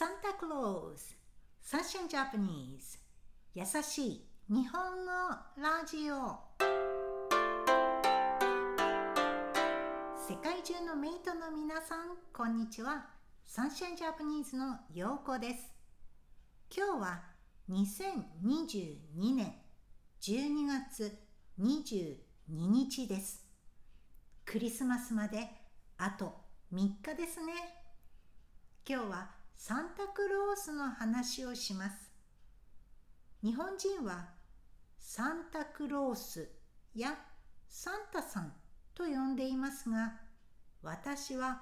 サンタクローズサッシャンジャパニーズ優しい日本語ラジオ。世界中のメイトの皆さんこんにちは。サンシャインジャパニーズのようこです。今日は2022年12月22日です。クリスマスまであと3日ですね。今日はサンタクロースの話をします。日本人はサンタクロースやサンタさんと呼んでいますが、私は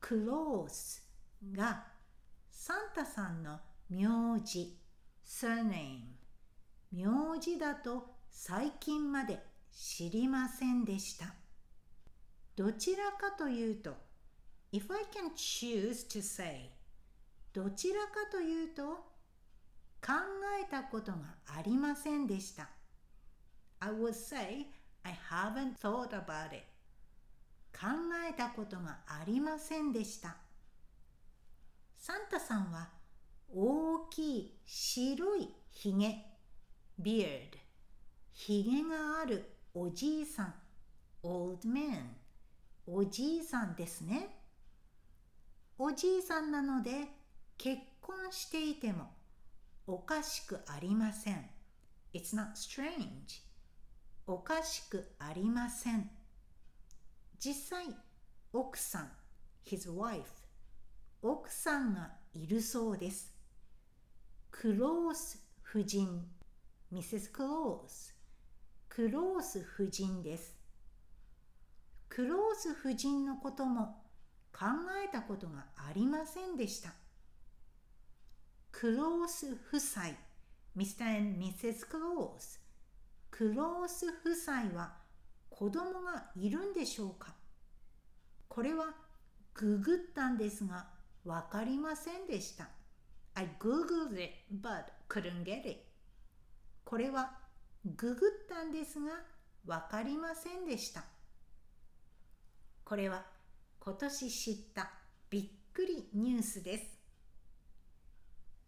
クロースがサンタさんの名字、surname、名字だと最近まで知りませんでした。どちらかというと、If I can choose to say どちらかというと考えたことがありませんでした。I would say I haven't thought about it. 考えたことがありませんでした。サンタさんは大きい白いひげ beard ひげがあるおじいさん old man おじいさんですね。おじいさんなので結婚していてもおかしくありません。It's not strange. おかしくありません。実際、奥さん、his wife、奥さんがいるそうです。クロース夫人、Mrs. クロース、クロース夫人です。クロース夫人のことも考えたことがありませんでした。クロース夫妻 Mr. and Mrs. クロースクロース夫妻は子供がいるんでしょうか？これはググったんですがわかりませんでした。I googled it but couldn't get it. これはググったんですがわかりませんでした。これは今年知ったびっくりニュースです。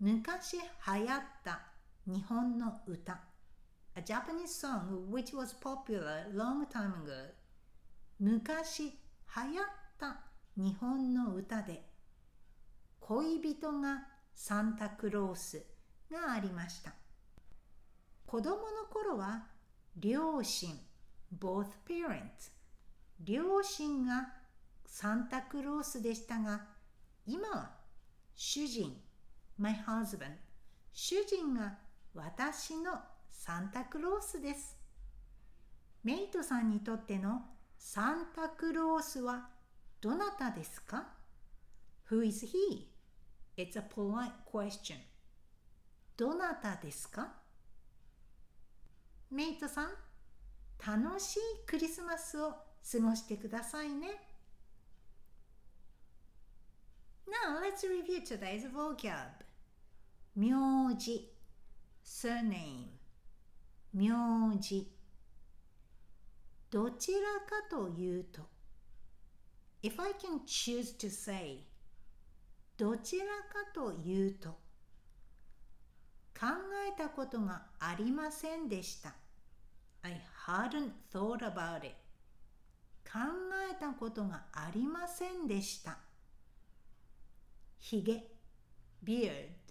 昔流行った日本の歌。A Japanese song which was popular long time ago. 昔流行った日本の歌で。恋人がサンタクロースがありました。子供の頃は両親 both parents 両親がサンタクロースでしたが今は主人 my husband. 主人が私のサンタクロースです。メイトさんにとってのサンタクロースはどなたですか？Who is he? It's a polite question. どなたですか？メイトさん楽しいクリスマスを過ごしてくださいね。Now let's review today's vocab. 名字。Surname 名字。どちらかというと If I can choose to say どちらかというと考えたことがありませんでした。I hadn't thought about it 考えたことがありませんでした。ひげ beard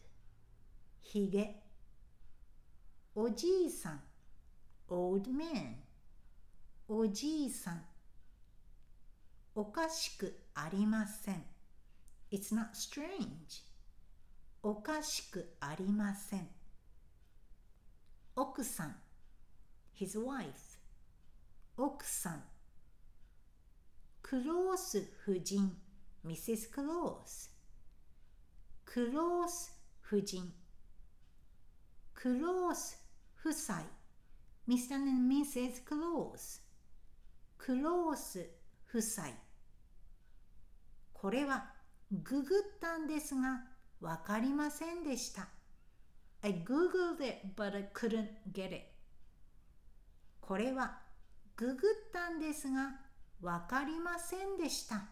ひげ。おじいさん。old man おじいさん。おかしくありません。It's not strange おかしくありません。奥さん。His wife 奥さん。クロース夫人。Mrs. クロースクロース夫人。クロース夫妻。Mr. and Mrs. クロースクロース夫妻。これはググったんですがわかりませんでした。I googled it but I couldn't get it これはググったんですがわかりませんでした。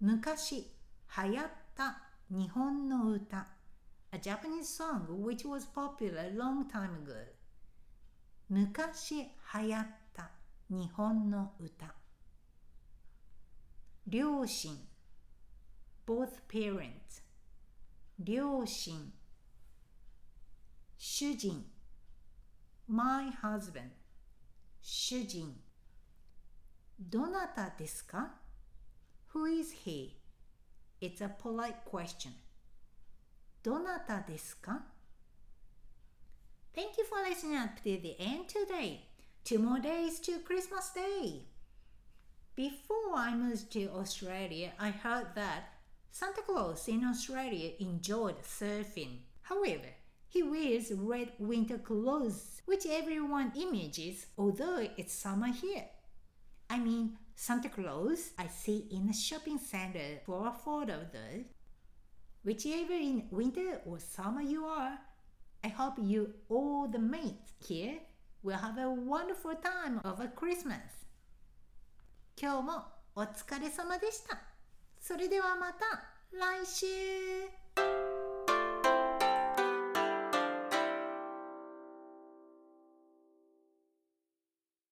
昔流行っった日本の歌。A Japanese song which was popular a long time ago 昔流行った日本の歌両親 both parents 両親主人 my husband 主人どなたですか Who is he? It's a polite question. どなたですか Thank you for listening up to the end today. Two more days to Christmas Day. Before I moved to Australia, I heard that Santa Claus in Australia enjoyed surfing. However, he wears red winter clothes, which everyone images, although it's summer here. I mean, Santa Claus I see in the shopping center for a photo though. Whichever in winter or summer you are, I hope you all the mates here will have a wonderful time over Christmas. 今日もお疲れ様でした。それではまた来週